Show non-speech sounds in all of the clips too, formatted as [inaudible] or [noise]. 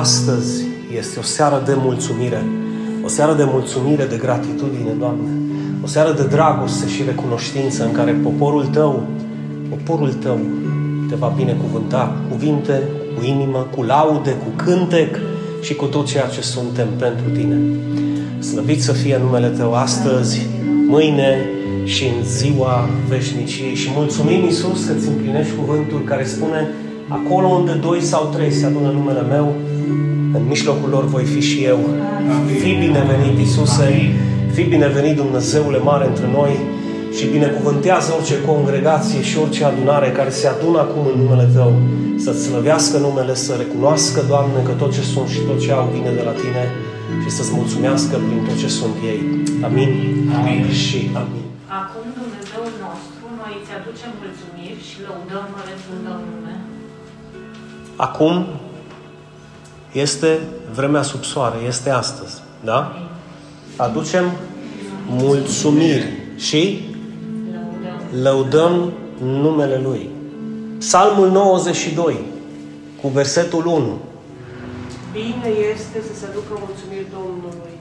astăzi este o seară de mulțumire, o seară de mulțumire, de gratitudine, Doamne, o seară de dragoste și recunoștință în care poporul Tău, poporul Tău te va binecuvânta cu cuvinte, cu inimă, cu laude, cu cântec și cu tot ceea ce suntem pentru Tine. Slăvit să fie numele Tău astăzi, mâine și în ziua veșniciei. Și mulțumim, Iisus, că îți împlinești cuvântul care spune acolo unde doi sau trei se adună numele meu, în mijlocul lor voi fi și eu. Fii binevenit, Iisuse, fii binevenit, Dumnezeule mare între noi și binecuvântează orice congregație și orice adunare care se adună acum în numele Tău, să-ți slăvească numele, să recunoască, Doamne, că tot ce sunt și tot ce au vine de la Tine și să-ți mulțumească prin tot ce sunt ei. Amin. Amin. Și amin. Acum, Dumnezeu nostru, noi îți aducem mulțumiri și lăudăm mărețul nume. Acum este vremea sub soare, este astăzi. Da? Aducem mulțumiri și Lăudăm. lăudăm numele Lui. Psalmul 92, cu versetul 1. Bine este să se aducă mulțumiri Domnului,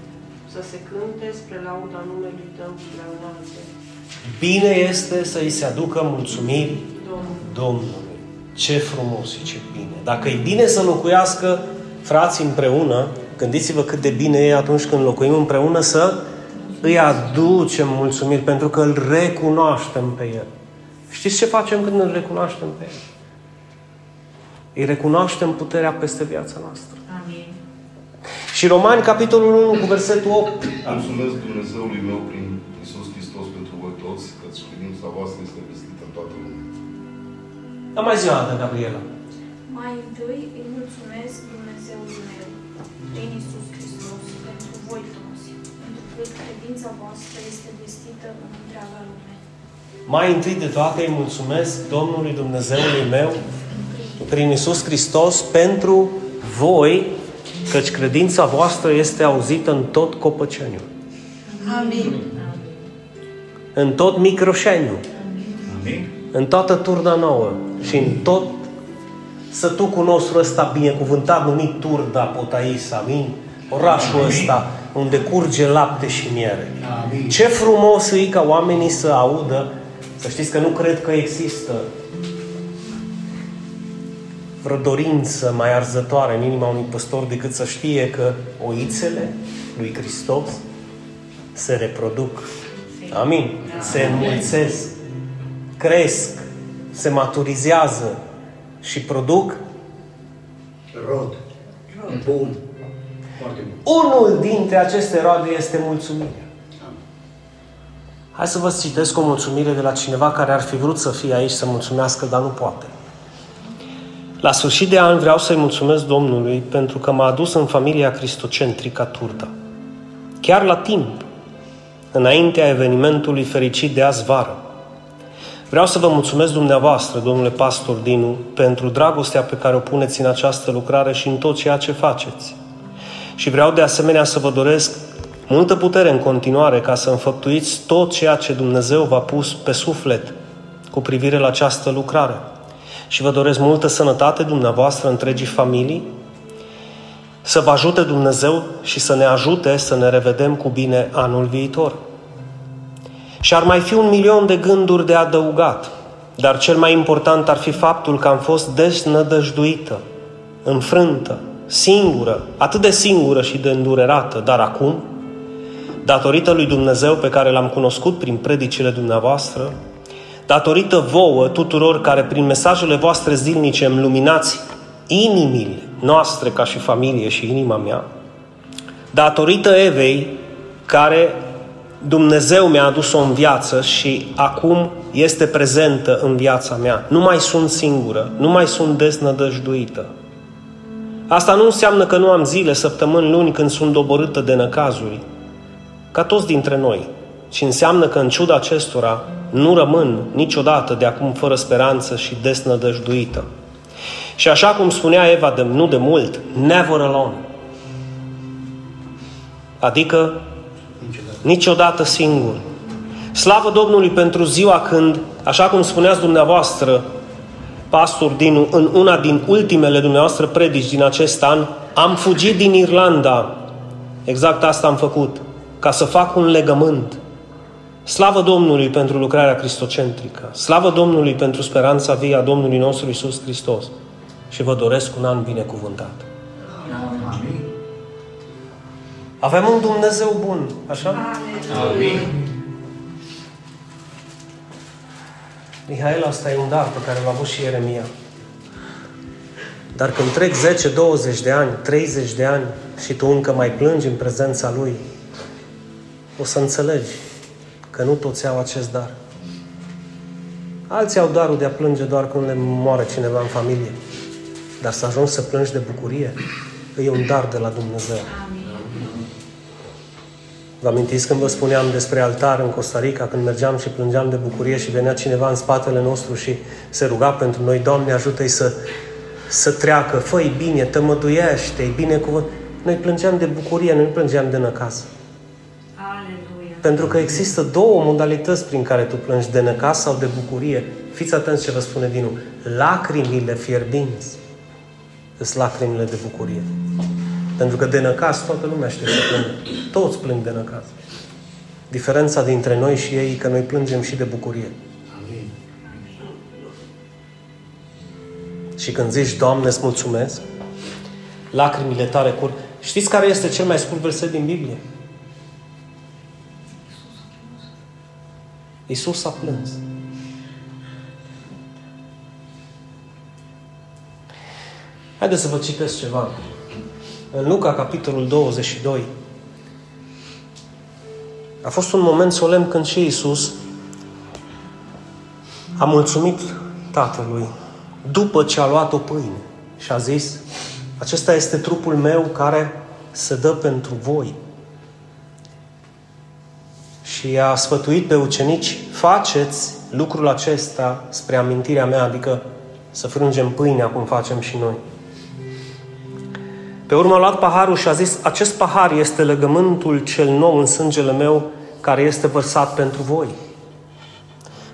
să se cânte spre lauda numelui Tău prea înalte. Bine este să îi se aducă mulțumiri Domnul, Domnului. Ce frumos și ce bine. Dacă e bine să locuiască frații împreună, gândiți-vă cât de bine e atunci când locuim împreună să îi aducem mulțumiri pentru că îl recunoaștem pe El. Știți ce facem când îl recunoaștem pe El? Îi recunoaștem puterea peste viața noastră. Amin. Și Romani, capitolul 1, cu versetul 8. Mulțumesc Dumnezeului meu prin Isus Hristos pentru voi toți, că credința voastră este vestită în toată lumea. Am mai zi o dată, Gabriela. Mai întâi îi mulțumesc Dumnezeului meu, prin Isus Hristos, pentru voi toți, pentru că credința voastră este vestită în întreaga lume. Mai întâi de toate îi mulțumesc Domnului Dumnezeului meu prin Isus Hristos pentru voi, căci credința voastră este auzită în tot copăceniul, Amin. în tot microșeniul, în toată turda nouă și în tot sătucul nostru ăsta binecuvântat numit Turda Potais, amin? Orașul ăsta unde curge lapte și miere. Ce frumos e ca oamenii să audă, să știți că nu cred că există vreo dorință mai arzătoare în inima unui păstor decât să știe că oițele lui Hristos se reproduc. Amin. Se înmulțesc, cresc, se maturizează și produc Rod. Bun. Foarte bun. Unul dintre aceste roade este mulțumirea. Hai să vă citesc o mulțumire de la cineva care ar fi vrut să fie aici să mulțumească, dar nu poate. La sfârșit de an vreau să-i mulțumesc Domnului pentru că m-a adus în familia cristocentrică Turda. Chiar la timp, înaintea evenimentului fericit de azi vară. Vreau să vă mulțumesc dumneavoastră, domnule pastor Dinu, pentru dragostea pe care o puneți în această lucrare și în tot ceea ce faceți. Și vreau de asemenea să vă doresc multă putere în continuare ca să înfăptuiți tot ceea ce Dumnezeu v-a pus pe suflet cu privire la această lucrare. Și vă doresc multă sănătate dumneavoastră întregii familii, să vă ajute Dumnezeu și să ne ajute să ne revedem cu bine anul viitor. Și ar mai fi un milion de gânduri de adăugat, dar cel mai important ar fi faptul că am fost desnădăjduită, înfrântă, singură, atât de singură și de îndurerată, dar acum, datorită lui Dumnezeu pe care l-am cunoscut prin predicile dumneavoastră, datorită vouă tuturor care prin mesajele voastre zilnice îmi luminați inimile noastre ca și familie și inima mea, datorită Evei care Dumnezeu mi-a adus-o în viață și acum este prezentă în viața mea. Nu mai sunt singură, nu mai sunt desnădăjduită. Asta nu înseamnă că nu am zile, săptămâni, luni când sunt doborâtă de năcazuri, ca toți dintre noi, ci înseamnă că în ciuda acestora nu rămân niciodată de acum fără speranță și desnădăjduită. Și așa cum spunea Eva de, nu de mult, never alone. Adică niciodată singur. Slavă Domnului pentru ziua când, așa cum spuneați dumneavoastră, pastor din, în una din ultimele dumneavoastră predici din acest an, am fugit din Irlanda. Exact asta am făcut. Ca să fac un legământ. Slavă Domnului pentru lucrarea cristocentrică. Slavă Domnului pentru speranța vie a Domnului nostru Isus Hristos. Și vă doresc un an binecuvântat. Amin. Avem un Dumnezeu bun, așa? Amin. Mihail, asta e un dar pe care l-a avut și Ieremia. Dar când trec 10, 20 de ani, 30 de ani și tu încă mai plângi în prezența Lui, o să înțelegi că nu toți au acest dar. Alții au darul de a plânge doar când le moare cineva în familie. Dar să ajungi să plângi de bucurie, e un dar de la Dumnezeu. Vă amintiți când vă spuneam despre altar în Costa Rica, când mergeam și plângeam de bucurie și venea cineva în spatele nostru și se ruga pentru noi, Doamne, ajută-i să, să treacă, fă bine, tămăduiește-i, bine cuvânt. Noi plângeam de bucurie, noi nu plângeam de năcaz. Aleluia. Pentru că există două modalități prin care tu plângi, de năcaz sau de bucurie. Fiți atenți ce vă spune Dinu. Lacrimile fierbinți sunt lacrimile de bucurie. Pentru că de năcaz toată lumea știe să plângă. Toți plâng de năcaz. Diferența dintre noi și ei e că noi plângem și de bucurie. Amin. Și când zici, Doamne, îți mulțumesc, lacrimile tale cur. Știți care este cel mai scurt verset din Biblie? Iisus a plâns. Haideți să vă citesc ceva. În Luca, capitolul 22, a fost un moment solemn când și Iisus a mulțumit Tatălui după ce a luat o pâine și a zis, acesta este trupul meu care se dă pentru voi. Și a sfătuit pe ucenici, faceți lucrul acesta spre amintirea mea, adică să frângem pâinea cum facem și noi. Pe urmă a luat paharul și a zis, acest pahar este legământul cel nou în sângele meu care este vărsat pentru voi.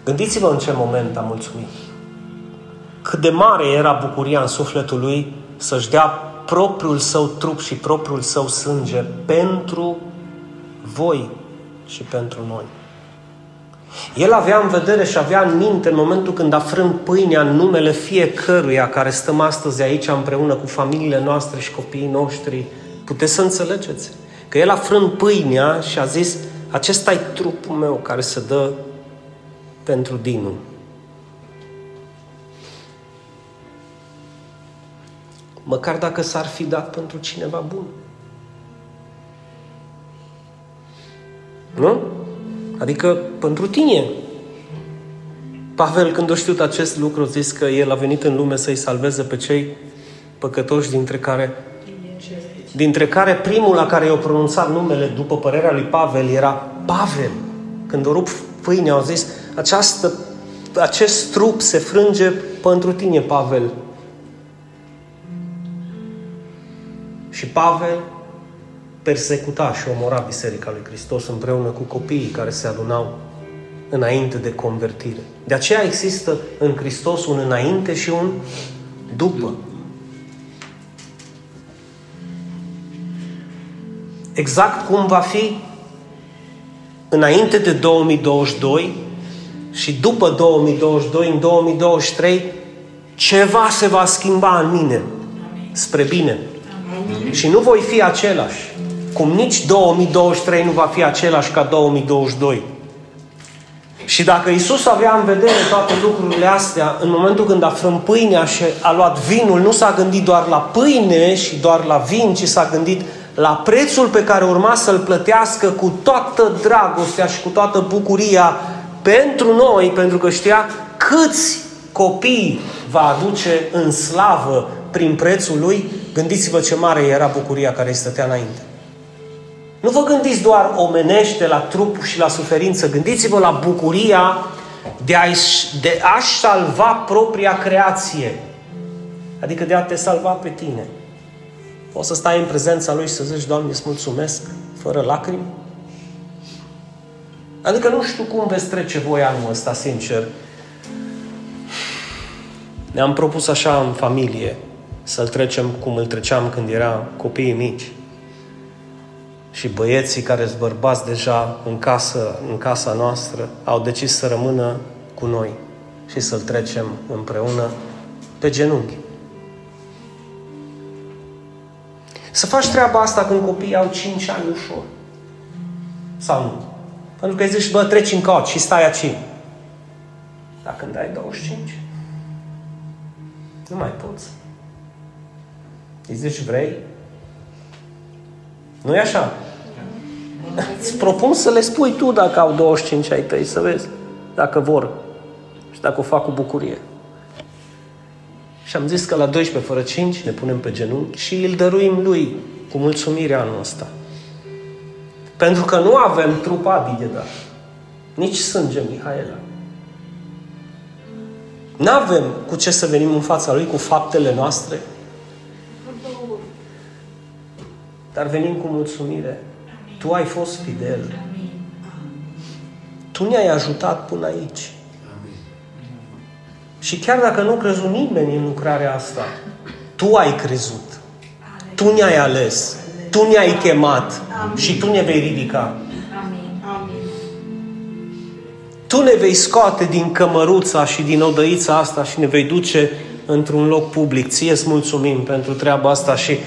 Gândiți-vă în ce moment a mulțumit. Cât de mare era bucuria în sufletul lui să-și dea propriul său trup și propriul său sânge pentru voi și pentru noi. El avea în vedere și avea în minte în momentul când a frânt pâinea în numele fiecăruia care stăm astăzi aici împreună cu familiile noastre și copiii noștri. Puteți să înțelegeți că el a frânt pâinea și a zis acesta e trupul meu care se dă pentru Dinu. Măcar dacă s-ar fi dat pentru cineva bun. Nu? Adică pentru tine. Pavel, când a știut acest lucru, a zis că el a venit în lume să-i salveze pe cei păcătoși dintre care dintre care primul la care i-a pronunțat numele, după părerea lui Pavel, era Pavel. Când o rup pâine, au zis, această, acest trup se frânge pentru tine, Pavel. Și Pavel persecuta și omora Biserica lui Hristos împreună cu copiii care se adunau înainte de convertire. De aceea există în Hristos un înainte și un după. Exact cum va fi înainte de 2022 și după 2022, în 2023, ceva se va schimba în mine spre bine. Și nu voi fi același. Cum nici 2023 nu va fi același ca 2022. Și dacă Isus avea în vedere toate lucrurile astea, în momentul când a frânt pâinea și a luat vinul, nu s-a gândit doar la pâine și doar la vin, ci s-a gândit la prețul pe care urma să-l plătească cu toată dragostea și cu toată bucuria pentru noi, pentru că știa câți copii va aduce în slavă prin prețul lui, gândiți-vă ce mare era bucuria care îi stătea înainte. Nu vă gândiți doar omenește la trup și la suferință, gândiți-vă la bucuria de a-și, de a-și salva propria creație. Adică de a te salva pe tine. Poți să stai în prezența Lui și să zici, Doamne, îți mulțumesc, fără lacrimi? Adică nu știu cum veți trece voi anul ăsta, sincer. Ne-am propus așa în familie să-l trecem cum îl treceam când era copiii mici. Și băieții care sunt bărbați deja în, casă, în casa noastră au decis să rămână cu noi și să-l trecem împreună pe genunchi. Să faci treaba asta când copiii au 5 ani ușor. Sau nu? Pentru că îi zici, bă, treci în cot și stai aici. Dar când ai 25, nu mai poți. Îi zici, vrei? nu e așa? Îți propun să le spui tu dacă au 25 ai tăi, să vezi dacă vor și dacă o fac cu bucurie. Și am zis că la 12 fără 5 ne punem pe genunchi și îl dăruim lui cu mulțumire anul ăsta. Pentru că nu avem trup de dar. Nici sânge, Mihaela. Nu avem cu ce să venim în fața Lui cu faptele noastre. Dar venim cu mulțumire. Tu ai fost fidel. Tu ne-ai ajutat până aici. Și chiar dacă nu crezut nimeni în lucrarea asta, Tu ai crezut. Tu ne-ai ales. Tu ne-ai chemat. Și Tu ne vei ridica. Tu ne vei scoate din cămăruța și din odăița asta și ne vei duce într-un loc public. Ție îți mulțumim pentru treaba asta și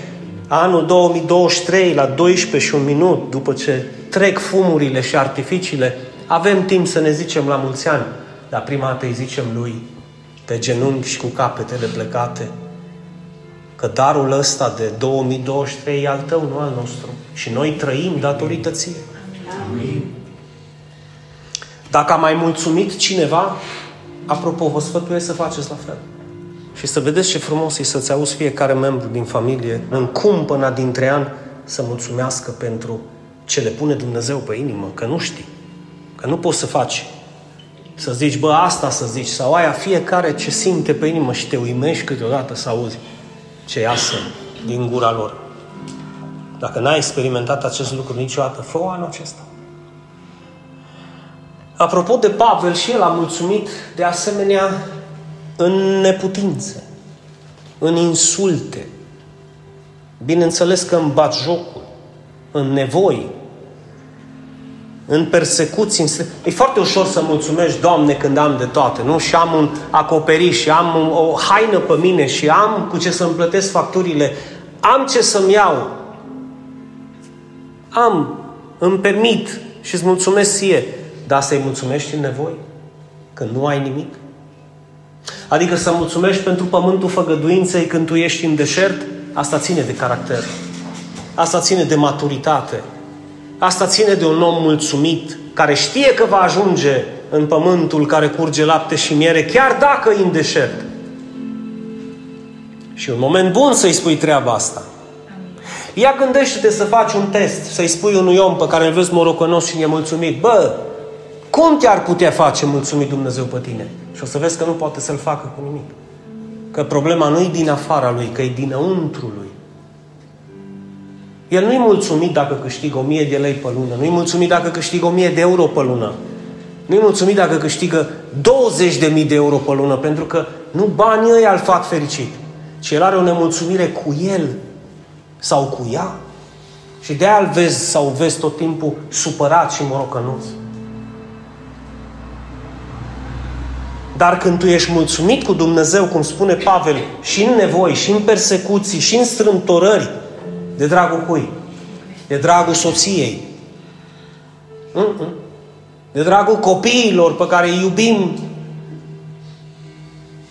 anul 2023, la 12 și un minut, după ce trec fumurile și artificiile, avem timp să ne zicem la mulți ani, dar prima dată îi zicem lui, pe genunchi și cu capetele plecate, că darul ăsta de 2023 e al tău, nu al nostru. Și noi trăim datorită ție. Amin. Dacă a mai mulțumit cineva, apropo, vă sfătuiesc să faceți la fel. Și să vedeți ce frumos e să-ți auzi fiecare membru din familie, în cumpăna dintre ani, să mulțumească pentru ce le pune Dumnezeu pe inimă, că nu știi, că nu poți să faci. Să zici, bă, asta să zici, sau aia, fiecare ce simte pe inimă și te uimești câteodată să auzi ce iasă din gura lor. Dacă n-ai experimentat acest lucru niciodată, fă anul acesta. Apropo de Pavel, și el a mulțumit de asemenea în neputințe, în insulte, bineînțeles că în jocul, în nevoi, în persecuții. În... E foarte ușor să mulțumești, Doamne, când am de toate, nu? Și am un acoperiș, și am o haină pe mine, și am cu ce să-mi plătesc facturile, am ce să-mi iau. Am, îmi permit și îți mulțumesc ție. Dar să-i mulțumești în nevoi? Când nu ai nimic? Adică să mulțumești pentru pământul făgăduinței când tu ești în deșert? Asta ține de caracter. Asta ține de maturitate. Asta ține de un om mulțumit, care știe că va ajunge în pământul care curge lapte și miere, chiar dacă e în deșert. Și un moment bun să-i spui treaba asta. Ia gândește-te să faci un test, să-i spui unui om pe care îl vezi morocănos și e mulțumit, bă, cum te-ar putea face mulțumit Dumnezeu pe tine? Și o să vezi că nu poate să-l facă cu nimic. Că problema nu e din afara lui, că e dinăuntru lui. El nu-i mulțumit dacă câștigă 1000 de lei pe lună, nu-i mulțumit dacă câștigă 1000 de euro pe lună, nu-i mulțumit dacă câștigă 20.000 de euro pe lună, pentru că nu banii ăia îl fac fericit, ci el are o nemulțumire cu el sau cu ea. Și de aia îl vezi sau vezi tot timpul supărat și morocănuț. Dar când tu ești mulțumit cu Dumnezeu, cum spune Pavel, și în nevoi, și în persecuții, și în strâmtorări, de dragul cui? De dragul soției. Mm-mm. De dragul copiilor pe care îi iubim.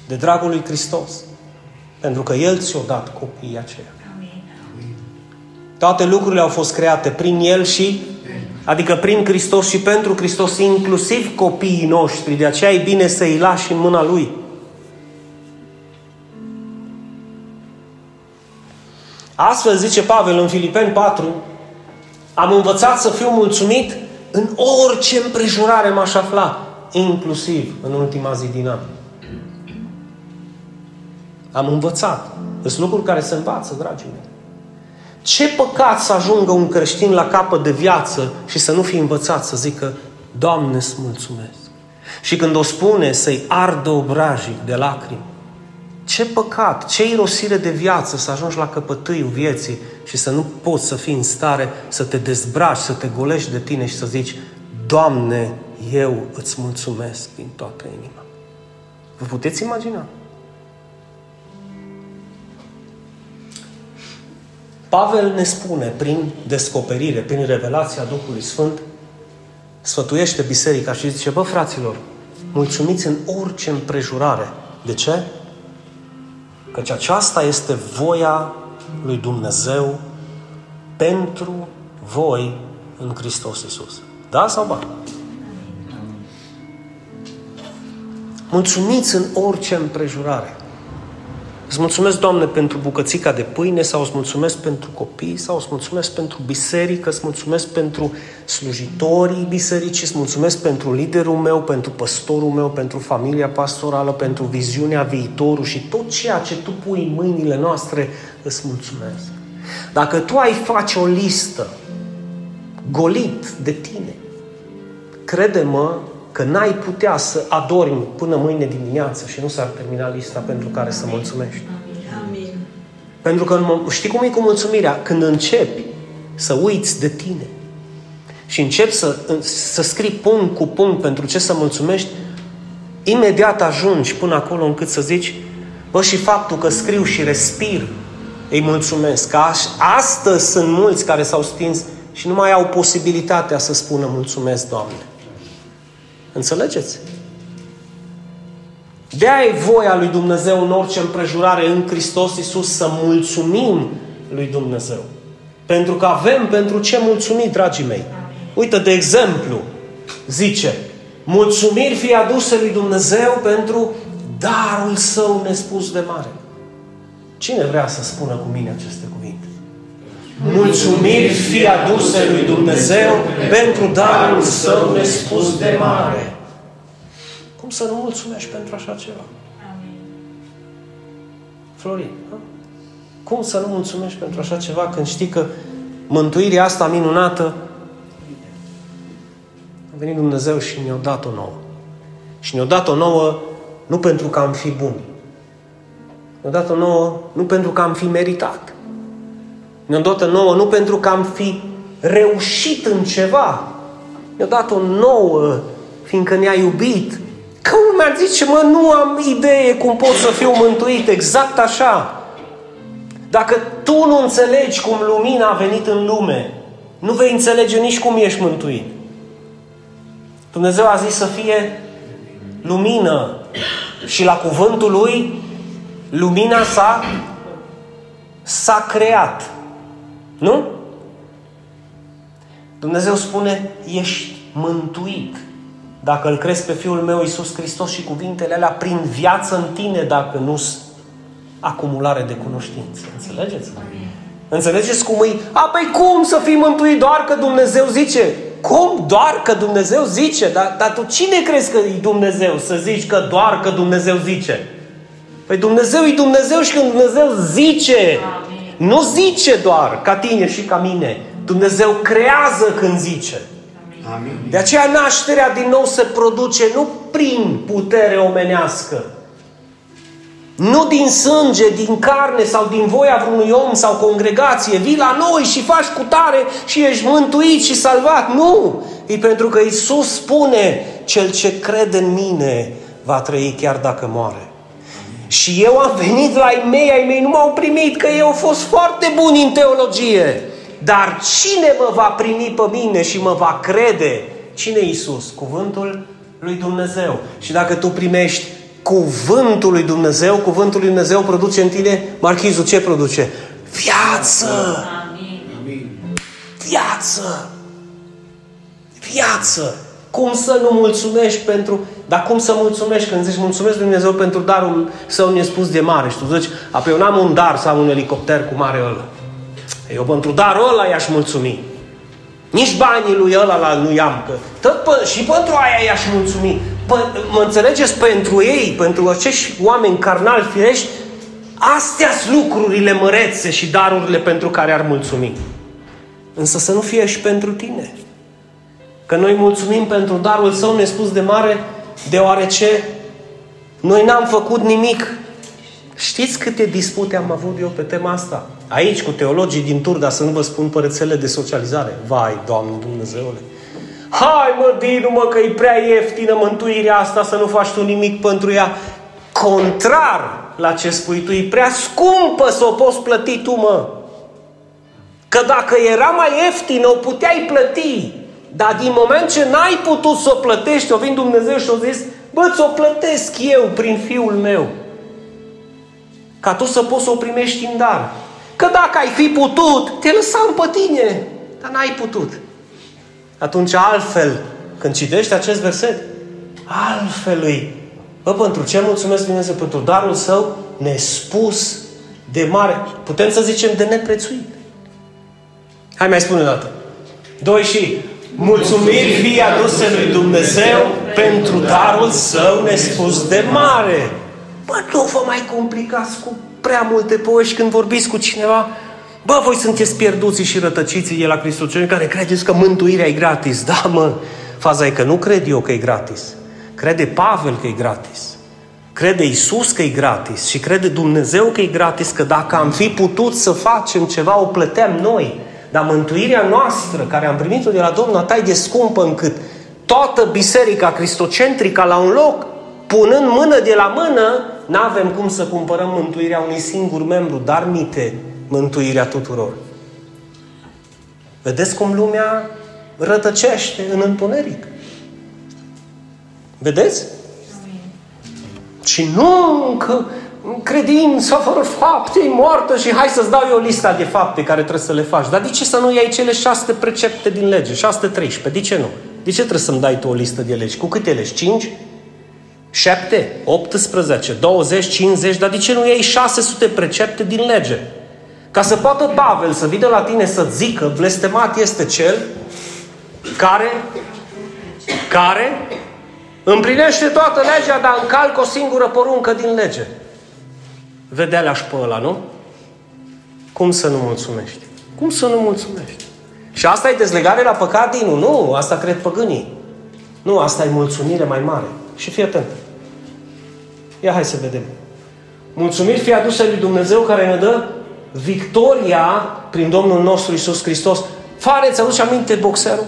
De dragul lui Hristos. Pentru că El ți-a dat copiii aceia. Toate lucrurile au fost create prin El și adică prin Hristos și pentru Hristos, inclusiv copiii noștri. De aceea e bine să-i lași în mâna Lui. Astfel zice Pavel în Filipeni 4, am învățat să fiu mulțumit în orice împrejurare m-aș afla, inclusiv în ultima zi din an. Am învățat. Sunt lucruri care se învață, dragii mei. Ce păcat să ajungă un creștin la capăt de viață și să nu fie învățat să zică, Doamne, îți mulțumesc. Și când o spune, să-i ardă obrajic de lacrimi. Ce păcat, ce irosire de viață să ajungi la căpătâiul vieții și să nu poți să fii în stare să te dezbraci, să te golești de tine și să zici Doamne, eu îți mulțumesc din toată inima. Vă puteți imagina? Pavel ne spune prin descoperire, prin revelația Duhului Sfânt, sfătuiește biserica și zice, bă fraților, mulțumiți în orice împrejurare. De ce? Căci aceasta este voia lui Dumnezeu pentru voi în Hristos Iisus. Da sau ba? Mulțumiți în orice împrejurare. Îți mulțumesc, Doamne, pentru bucățica de pâine sau îți mulțumesc pentru copii sau îți mulțumesc pentru biserică, îți mulțumesc pentru slujitorii bisericii, îți mulțumesc pentru liderul meu, pentru păstorul meu, pentru familia pastorală, pentru viziunea viitorul și tot ceea ce Tu pui în mâinile noastre, îți mulțumesc. Dacă Tu ai face o listă golit de Tine, crede-mă că n-ai putea să adormi până mâine dimineață și nu s-ar termina lista pentru care să mulțumești. Amin. Pentru că știi cum e cu mulțumirea? Când începi să uiți de tine și începi să, să scrii punct cu punct pentru ce să mulțumești, imediat ajungi până acolo încât să zici, bă, și faptul că scriu și respir, îi mulțumesc. Că astăzi sunt mulți care s-au stins și nu mai au posibilitatea să spună mulțumesc, Doamne. Înțelegeți? de e voia lui Dumnezeu în orice împrejurare în Hristos Iisus să mulțumim lui Dumnezeu. Pentru că avem pentru ce mulțumi, dragii mei. Uite, de exemplu, zice, mulțumiri fie aduse lui Dumnezeu pentru darul său nespus de mare. Cine vrea să spună cu mine aceste cuvinte? Mulțumiri fie aduse lui Dumnezeu pentru darul său nespus de mare. Cum să nu mulțumești pentru așa ceva? Florin, ha? cum să nu mulțumești pentru așa ceva când știi că mântuirea asta minunată a venit Dumnezeu și ne-a dat-o nouă. Și ne-a dat-o nouă nu pentru că am fi buni. Ne-a dat-o nouă nu pentru că am fi meritat. Ne-a dat-o nouă nu pentru că am fi reușit în ceva. Ne-a dat-o nouă fiindcă ne-a iubit Că lumea zice, mă, nu am idee cum pot să fiu mântuit. Exact așa. Dacă tu nu înțelegi cum lumina a venit în lume, nu vei înțelege nici cum ești mântuit. Dumnezeu a zis să fie lumină și la cuvântul lui lumina s-a s-a creat. Nu? Dumnezeu spune, ești mântuit. Dacă îl crezi pe Fiul meu Iisus Hristos și cuvintele alea prin viață în tine, dacă nu acumulare de cunoștințe. Înțelegeți? Înțelegeți cum e? A, păi cum să fii mântuit doar că Dumnezeu zice? Cum? Doar că Dumnezeu zice? Dar, dar tu cine crezi că e Dumnezeu să zici că doar că Dumnezeu zice? Păi Dumnezeu e Dumnezeu și când Dumnezeu zice, Amin. Nu zice doar ca tine și ca mine. Dumnezeu creează când zice. Amin. De aceea nașterea din nou se produce nu prin putere omenească, nu din sânge, din carne sau din voia vreunui om sau congregație. Vii la noi și faci cu tare și ești mântuit și salvat. Nu! E pentru că Isus spune, cel ce crede în mine va trăi chiar dacă moare. Și eu am venit la ei mei, ai mei nu m-au primit, că eu au fost foarte buni în teologie. Dar cine mă va primi pe mine și mă va crede? Cine e Iisus? Cuvântul lui Dumnezeu. Și dacă tu primești cuvântul lui Dumnezeu, cuvântul lui Dumnezeu produce în tine, Marchizul ce produce? Viață! Amin. Viață! Viață! Cum să nu mulțumești pentru... Dar cum să mulțumești când zici mulțumesc lui Dumnezeu pentru darul său nespus de mare și tu zici, apoi eu n-am un dar sau un elicopter cu mare ăla. Eu pentru darul ăla i-aș mulțumi. Nici banii lui ăla nu i-am. Că tot pe, și pentru aia i-aș mulțumi. P- mă înțelegeți? Pentru ei, pentru acești oameni carnali firești, astea sunt lucrurile mărețe și darurile pentru care ar mulțumi. Însă să nu fie și pentru tine. Că noi mulțumim pentru darul său nespus de mare, deoarece noi n-am făcut nimic Știți câte dispute am avut eu pe tema asta? Aici, cu teologii din Turda, să nu vă spun părățele de socializare. Vai, Doamne Dumnezeule! Hai mă, Dinu, mă, că e prea ieftină mântuirea asta să nu faci tu nimic pentru ea. Contrar la ce spui tu, e prea scumpă să o poți plăti tu, mă. Că dacă era mai ieftină, o puteai plăti. Dar din moment ce n-ai putut să o plătești, o vin Dumnezeu și o zis, bă, ți-o plătesc eu prin Fiul meu. Ca tu să poți să o primești în dar. Că dacă ai fi putut, te lăsam pe tine. Dar n-ai putut. Atunci altfel, când citești acest verset, altfel îi. Bă, pentru ce mulțumesc Dumnezeu? Pentru darul său nespus de mare. Putem să zicem de neprețuit. Hai mai spune o dată. Doi și mulțumiri fie aduse lui Dumnezeu pentru darul său nespus de mare. Bă, nu vă mai complicați cu prea multe povești când vorbiți cu cineva. Bă, voi sunteți pierduții și rătăciții la Hristos, cei care credeți că mântuirea e gratis. Da, mă, faza e că nu cred eu că e gratis. Crede Pavel că e gratis. Crede Isus că e gratis și crede Dumnezeu că e gratis, că dacă am fi putut să facem ceva, o plăteam noi. Dar mântuirea noastră, care am primit-o de la Domnul, atât de scumpă încât toată biserica cristocentrică la un loc, punând mână de la mână, nu avem cum să cumpărăm mântuirea unui singur membru, dar mite mântuirea tuturor. Vedeți cum lumea rătăcește în întuneric. Vedeți? Și nu că credința fără fapte e moartă și hai să-ți dau eu lista de fapte care trebuie să le faci. Dar de ce să nu iei cele șase precepte din lege? 613. De ce nu? De ce trebuie să-mi dai tu o listă de legi? Cu câte legi? 5? 7? 18? 20? 50? Dar de ce nu iei 600 precepte din lege? Ca să poată Pavel să vină la tine să zică, blestemat este cel care, care împlinește toată legea, dar încalcă o singură poruncă din lege. Vedea la pe ăla, nu? Cum să nu mulțumești? Cum să nu mulțumești? Și asta e dezlegare la păcat din Nu, asta cred păgânii. Nu, asta e mulțumire mai mare. Și fii atent. Ia hai să vedem. Mulțumiri fie aduse lui Dumnezeu care ne dă victoria prin Domnul nostru Isus Hristos. Fare, ți aduce aminte boxerul?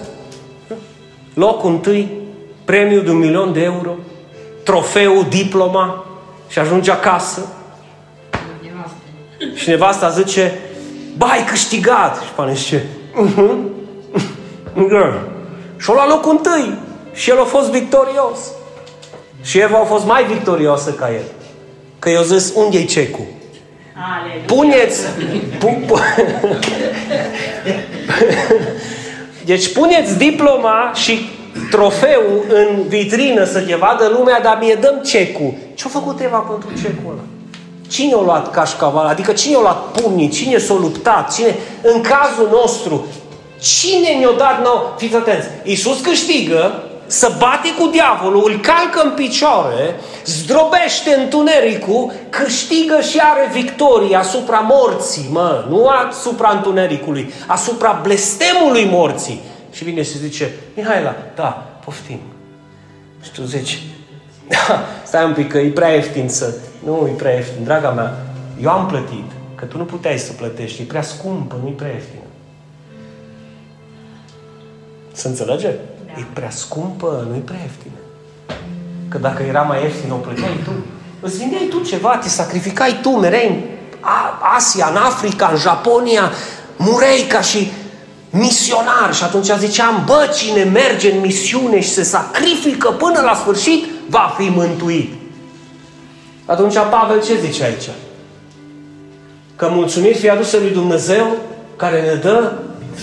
Locul întâi, premiu de un milion de euro, trofeu, diploma și ajunge acasă. Și nevasta zice, ba, ai câștigat. Și pane zice, uh-huh. Și-o la locul întâi. Și el a fost victorios. Și Eva a fost mai victorioasă ca el. Că i-a zis, unde e cecul? Puneți... Pu, pu, deci puneți diploma și trofeul în vitrină să te vadă lumea, dar mie dăm cecul. Ce-a făcut Eva pentru cecul ăla? Cine a luat cașcaval? Adică cine a luat pumnii? Cine s-a luptat? Cine? În cazul nostru, cine ne-a dat nou? Fiți atenți, Iisus câștigă, să bate cu diavolul, îl calcă în picioare, zdrobește întunericul, câștigă și are victorie asupra morții, mă, nu asupra întunericului, asupra blestemului morții. Și vine și zice, Mihaela, da, poftim. Și tu zici, da, stai un pic că e prea ieftin să... Nu, e prea ieftin, draga mea, eu am plătit, că tu nu puteai să plătești, e prea scumpă, nu e prea ieftin. Să înțelege? Da. E prea scumpă, nu e prea ieftină. Că dacă era mai ieftin, o plăteai tu. Îți vindeai tu ceva, te sacrificai tu, merei în Asia, în Africa, în Japonia, murei ca și misionar. Și atunci ziceam, bă, cine merge în misiune și se sacrifică până la sfârșit, va fi mântuit. Atunci Pavel ce zice aici? Că mulțumit fie adusă lui Dumnezeu care ne dă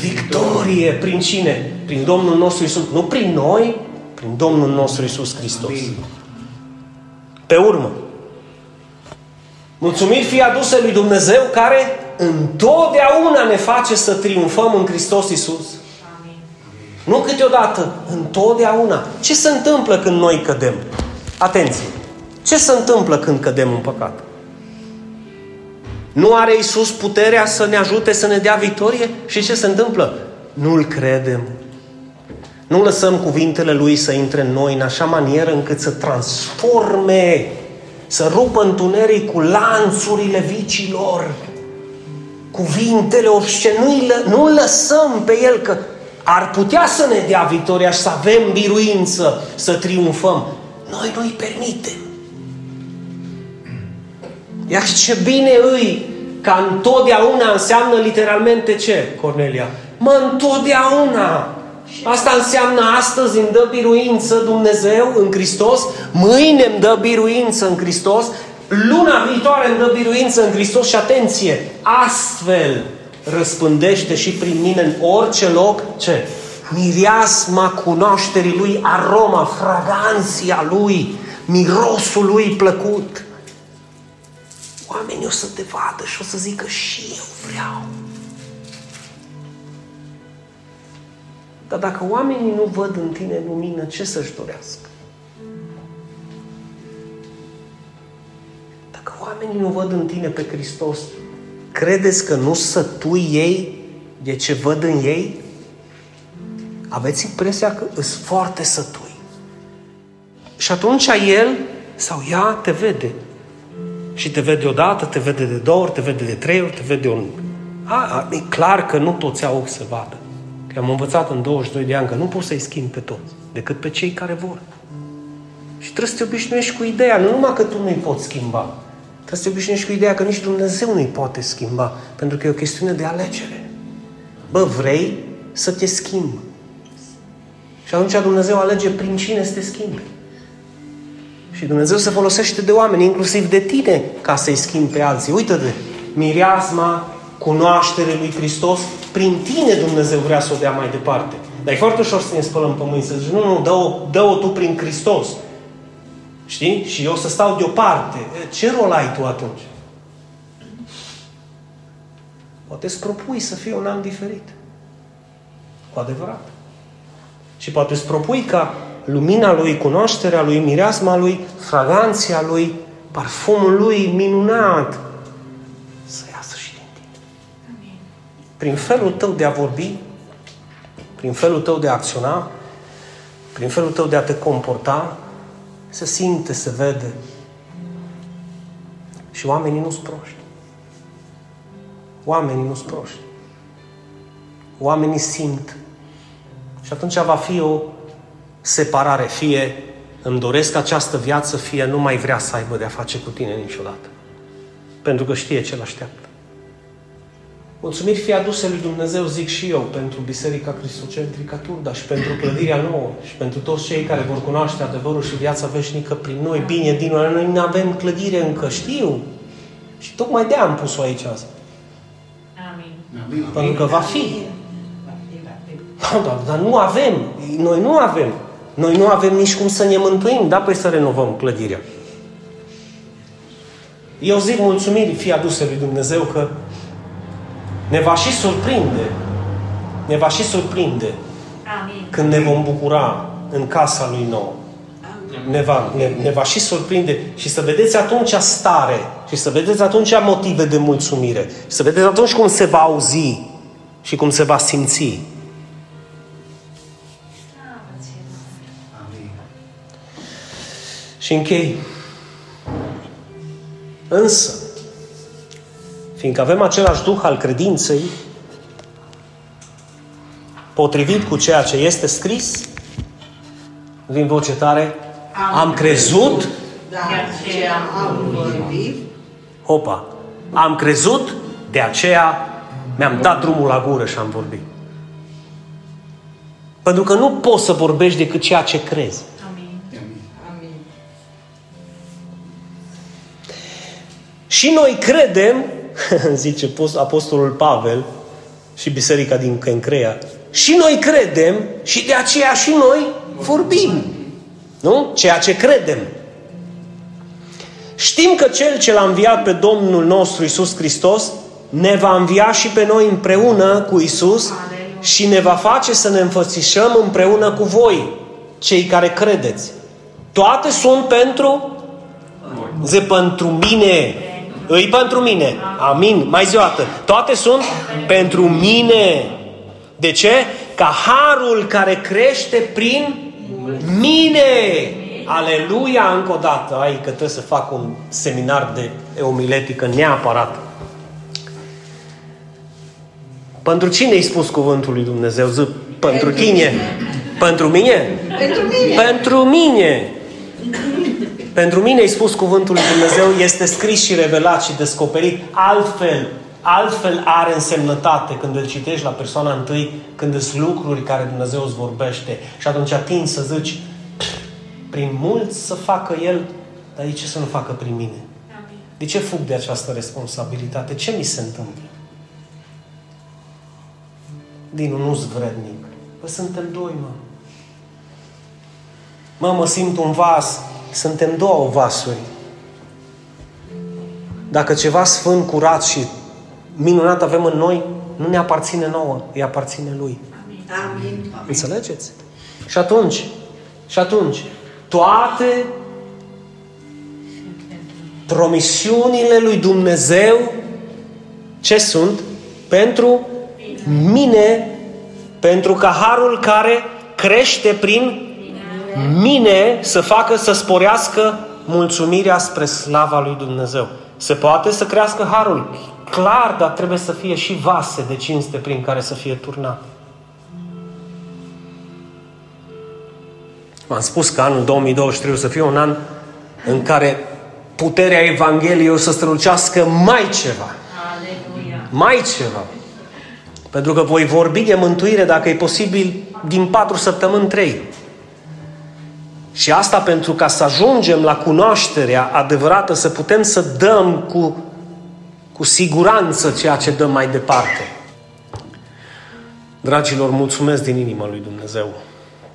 victorie prin cine? Prin Domnul nostru Isus. Nu prin noi, prin Domnul nostru Isus Hristos. Pe urmă, mulțumit fie adusă lui Dumnezeu care întotdeauna ne face să triumfăm în Hristos Isus. Nu câteodată, întotdeauna. Ce se întâmplă când noi cădem? Atenție! Ce se întâmplă când cădem în păcat? Nu are Isus puterea să ne ajute să ne dea victorie? Și ce se întâmplă? Nu-L credem. Nu lăsăm cuvintele Lui să intre în noi în așa manieră încât să transforme să rupă întunericul lanțurile vicilor, cuvintele orice, nu, nu lăsăm pe el că ar putea să ne dea victoria și să avem biruință, să triumfăm. Noi nu-i permitem. Iar ce bine îi ca întotdeauna înseamnă literalmente ce, Cornelia? Mă, întotdeauna. Asta înseamnă astăzi îmi dă biruință Dumnezeu în Hristos, mâine îmi dă biruință în Hristos, luna viitoare îmi dă biruință în Hristos și atenție, astfel răspândește și prin mine în orice loc, ce? Miriasma cunoașterii Lui, aroma, fraganția Lui, mirosul Lui plăcut. Oamenii o să te vadă și o să zică și eu vreau. Dar dacă oamenii nu văd în tine lumină, ce să-și dorească? Dacă oamenii nu văd în tine pe Hristos, credeți că nu sătui ei de ce văd în ei? Aveți impresia că îs foarte sătui. Și atunci el sau ea te vede. Și te vede odată, te vede de două ori, te vede de trei ori, te vede un... A, e clar că nu toți au ochi să vadă. Că am învățat în 22 de ani că nu poți să-i schimbi pe toți, decât pe cei care vor. Și trebuie să te obișnuiești cu ideea, nu numai că tu nu-i poți schimba, trebuie să te obișnuiești cu ideea că nici Dumnezeu nu-i poate schimba, pentru că e o chestiune de alegere. Bă, vrei să te schimbi. Și atunci Dumnezeu alege prin cine să te schimbi. Și Dumnezeu se folosește de oameni, inclusiv de tine, ca să-i schimbi pe alții. Uită-te, mireasma, cunoaștere lui Hristos, prin tine Dumnezeu vrea să o dea mai departe. Dar e foarte ușor să ne spălăm pe mâini, să zici, nu, nu, dă-o, dă-o tu prin Hristos. Știi? Și eu să stau deoparte. Ce rol ai tu atunci? Poate îți propui să fie un an diferit. Cu adevărat. Și poate îți propui ca lumina lui, cunoașterea lui, mireasma lui, fraganția lui, parfumul lui minunat să iasă și din tine. Prin felul tău de a vorbi, prin felul tău de a acționa, prin felul tău de a te comporta, se simte, se vede. Și oamenii nu sunt proști. Oamenii nu sunt proști. Oamenii simt. Și atunci va fi o separare. Fie îmi doresc această viață, fie nu mai vrea să aibă de-a face cu tine niciodată. Pentru că știe ce-l așteaptă. Mulțumiri fie aduse lui Dumnezeu, zic și eu, pentru Biserica Cristocentrica Turda și pentru clădirea nouă și pentru toți cei care vor cunoaște adevărul și viața veșnică prin noi. Bine, din noi, noi nu avem clădire încă, știu. Și tocmai de am pus-o aici azi. Amin. Pentru că va fi. Da, dar, dar nu avem. Noi nu avem. Noi nu avem nici cum să ne mântuim, da? Păi să renovăm clădirea. Eu zic mulțumiri fie aduse lui Dumnezeu că ne va și surprinde. Ne va și surprinde Amin. când ne vom bucura în casa lui nou. Ne va, ne, ne va și surprinde și să vedeți atunci stare și să vedeți atunci motive de mulțumire și să vedeți atunci cum se va auzi și cum se va simți. Și închei. Însă, fiindcă avem același duh al credinței, potrivit cu ceea ce este scris, din voce tare, am crezut, De aceea am vorbit. hopa, am crezut, de aceea mi-am dat drumul la gură și am vorbit. Pentru că nu poți să vorbești decât ceea ce crezi. Și noi credem, [laughs] zice Apostolul Pavel și Biserica din Kencrea, și noi credem și de aceea și noi vorbim. Nu? Ceea ce credem. Știm că Cel ce l-a înviat pe Domnul nostru Isus Hristos ne va învia și pe noi împreună cu Isus și ne va face să ne înfățișăm împreună cu voi, cei care credeți. Toate sunt pentru Zi pentru mine. Îi pentru mine. Amin. Mai zi o dată. Toate sunt pentru mine. De ce? Ca harul care crește prin mine. Aleluia încă o dată. Ai că trebuie să fac un seminar de omiletică neapărat. Pentru cine ai spus cuvântul lui Dumnezeu? Zic, pentru tine. Pentru mine? Pentru mine. Pentru mine. Pentru mine ai spus cuvântul lui Dumnezeu, este scris și revelat și descoperit. Altfel, altfel are însemnătate când îl citești la persoana întâi, când sunt lucruri care Dumnezeu îți vorbește. Și atunci atingi să zici, prin mulți să facă El, dar de ce să nu facă prin mine? De ce fug de această responsabilitate? Ce mi se întâmplă? Dinu, nu-s vrednic. Păi suntem doi, mă. Mă, mă simt un vas. Suntem două vasuri. Dacă ceva sfânt, curat și minunat avem în noi, nu ne aparține nouă, îi aparține Lui. Amin. Înțelegeți? Și atunci, și atunci, toate promisiunile lui Dumnezeu, ce sunt? Pentru mine, pentru că harul care crește prin mine să facă să sporească mulțumirea spre slava lui Dumnezeu. Se poate să crească harul, clar, dar trebuie să fie și vase de cinste prin care să fie turnat. V-am spus că anul 2023 o să fie un an în care puterea Evangheliei o să strălucească mai ceva. Aleluia. Mai ceva. Pentru că voi vorbi de mântuire, dacă e posibil, din patru săptămâni, trei. Și asta pentru ca să ajungem la cunoașterea adevărată, să putem să dăm cu, cu siguranță ceea ce dăm mai departe. Dragilor, mulțumesc din inimă lui Dumnezeu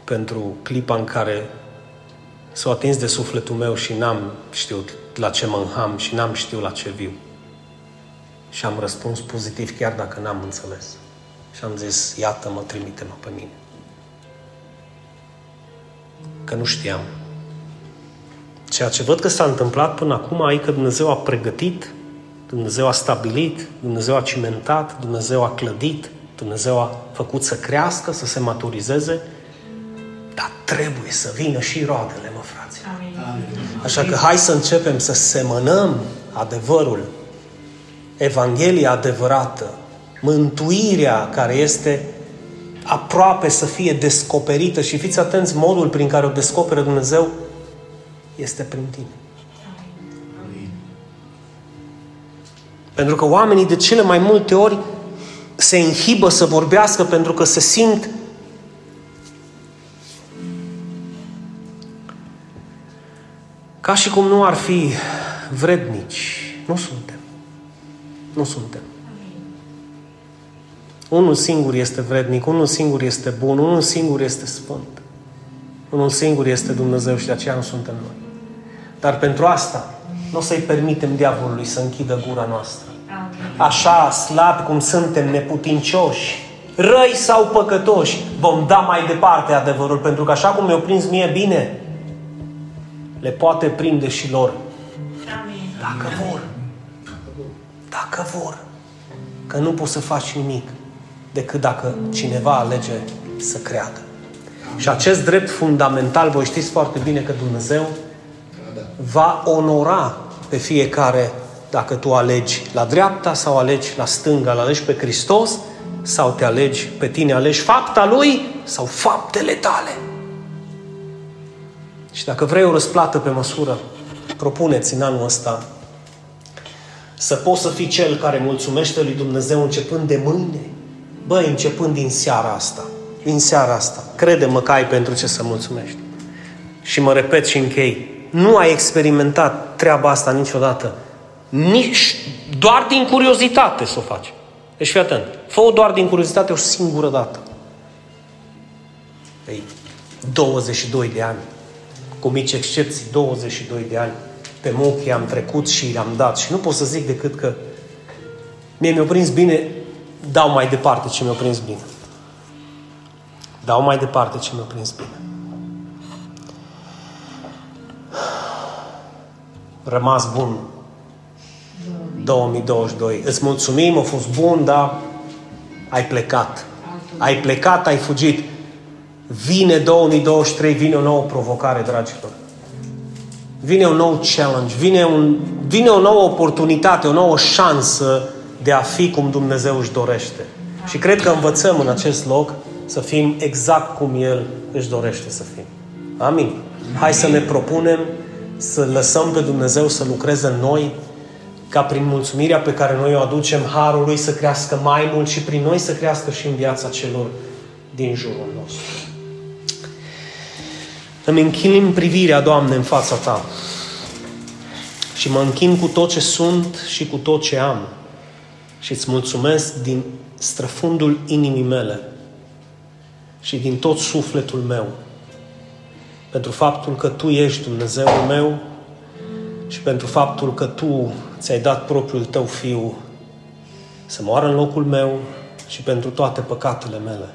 pentru clipa în care s-a atins de sufletul meu și n-am știut la ce mă înham și n-am știut la ce viu. Și am răspuns pozitiv chiar dacă n-am înțeles. Și am zis, iată-mă, trimite-mă pe mine. Că nu știam. Ceea ce văd că s-a întâmplat până acum, e că Dumnezeu a pregătit, Dumnezeu a stabilit, Dumnezeu a cimentat, Dumnezeu a clădit, Dumnezeu a făcut să crească, să se maturizeze, dar trebuie să vină și roadele, mă, frați. Așa că hai să începem să semănăm adevărul, Evanghelia adevărată, mântuirea care este aproape să fie descoperită și fiți atenți, modul prin care o descoperă Dumnezeu este prin tine. Pentru că oamenii de cele mai multe ori se inhibă să vorbească pentru că se simt ca și cum nu ar fi vrednici. Nu suntem. Nu suntem. Unul singur este vrednic, unul singur este bun, unul singur este sfânt. Unul singur este Dumnezeu și de aceea nu suntem noi. Dar pentru asta nu o să-i permitem diavolului să închidă gura noastră. Așa slabi cum suntem, neputincioși, răi sau păcătoși, vom da mai departe adevărul, pentru că așa cum mi-o prins mie bine, le poate prinde și lor. Dacă vor. Dacă vor. Că nu poți să faci nimic decât dacă cineva alege să creadă. Și acest drept fundamental, voi știți foarte bine că Dumnezeu va onora pe fiecare dacă tu alegi la dreapta sau alegi la stânga, îl alegi pe Hristos sau te alegi pe tine, alegi fapta Lui sau faptele tale. Și dacă vrei o răsplată pe măsură, propuneți în anul ăsta să poți să fii cel care mulțumește lui Dumnezeu începând de mâine. Băi, începând din seara asta. Din seara asta. Crede-mă că ai pentru ce să mulțumești. Și mă repet și închei. Nu ai experimentat treaba asta niciodată. Nici, doar din curiozitate să o faci. Deci fii atent. fă doar din curiozitate o singură dată. Ei, 22 de ani. Cu mici excepții, 22 de ani. Pe muchii am trecut și le-am dat. Și nu pot să zic decât că mie mi-a prins bine, dau mai departe ce mi-a prins bine. Dau mai departe ce mi-a prins bine. Rămas bun 2022. Îți mulțumim, a fost bun, dar ai plecat. Ai plecat, ai fugit. Vine 2023, vine o nouă provocare, dragilor. vine un nou challenge, vine, un, vine o nouă oportunitate, o nouă șansă de a fi cum Dumnezeu își dorește. Și cred că învățăm în acest loc să fim exact cum El își dorește să fim. Amin. Hai să ne propunem să lăsăm pe Dumnezeu să lucreze în noi, ca prin mulțumirea pe care noi o aducem, harul lui să crească mai mult și prin noi să crească și în viața celor din jurul nostru. Îmi închin privirea, Doamne, în fața Ta și mă închin cu tot ce sunt și cu tot ce am și îți mulțumesc din străfundul inimii mele și din tot sufletul meu pentru faptul că Tu ești Dumnezeul meu și pentru faptul că Tu ți-ai dat propriul Tău Fiu să moară în locul meu și pentru toate păcatele mele.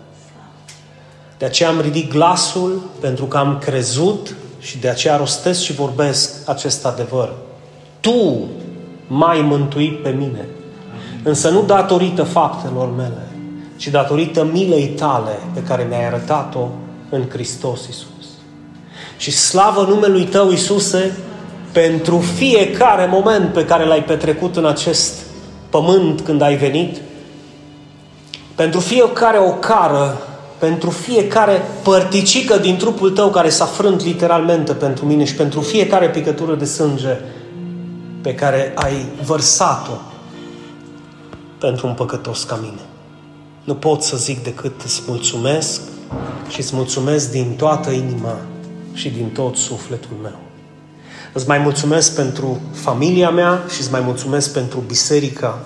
De aceea am ridic glasul pentru că am crezut și de aceea rostesc și vorbesc acest adevăr. Tu m-ai mântuit pe mine, însă nu datorită faptelor mele, ci datorită milei tale pe care mi-ai arătat-o în Hristos Isus. Și slavă numelui Tău, Isuse, pentru fiecare moment pe care l-ai petrecut în acest pământ când ai venit, pentru fiecare ocară, pentru fiecare părticică din trupul tău care s-a frânt literalmente pentru mine și pentru fiecare picătură de sânge pe care ai vărsat-o pentru un păcătos ca mine. Nu pot să zic decât îți mulțumesc și îți mulțumesc din toată inima și din tot sufletul meu. Îți mai mulțumesc pentru familia mea și îți mai mulțumesc pentru biserica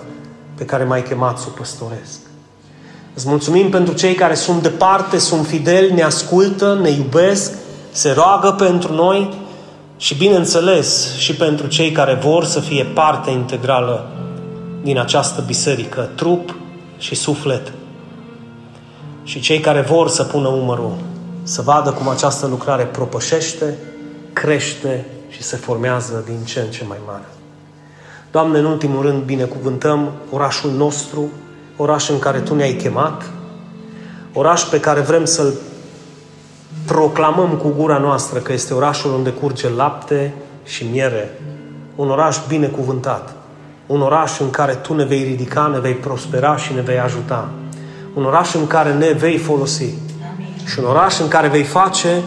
pe care m-ai chemat să o păstoresc. Îți mulțumim pentru cei care sunt departe, sunt fideli, ne ascultă, ne iubesc, se roagă pentru noi și, bineînțeles, și pentru cei care vor să fie parte integrală din această biserică, trup și suflet. Și cei care vor să pună umărul, să vadă cum această lucrare propășește, crește și se formează din ce în ce mai mare. Doamne, în ultimul rând, binecuvântăm orașul nostru, oraș în care Tu ne-ai chemat, oraș pe care vrem să-l proclamăm cu gura noastră că este orașul unde curge lapte și miere, un oraș binecuvântat, un oraș în care Tu ne vei ridica, ne vei prospera și ne vei ajuta, un oraș în care ne vei folosi și un oraș în care vei face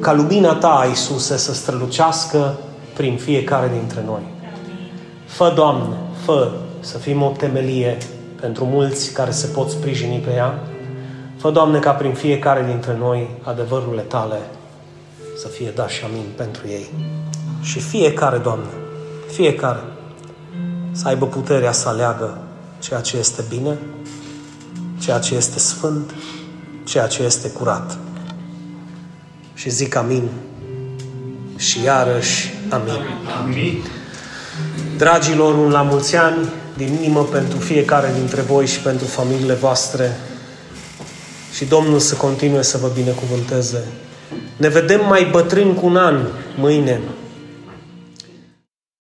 ca lumina Ta, Iisuse, să strălucească prin fiecare dintre noi. Fă, Doamne, fă să fim o temelie pentru mulți care se pot sprijini pe ea. Fă, Doamne, ca prin fiecare dintre noi adevărurile Tale să fie da și amin pentru ei. Și fiecare, Doamne, fiecare să aibă puterea să aleagă ceea ce este bine, ceea ce este sfânt, ceea ce este curat. Și zic amin și iarăși amin. Amin. Dragilor, un la mulți ani din inimă pentru fiecare dintre voi și pentru familiile voastre și Domnul să continue să vă binecuvânteze. Ne vedem mai bătrâni cu un an mâine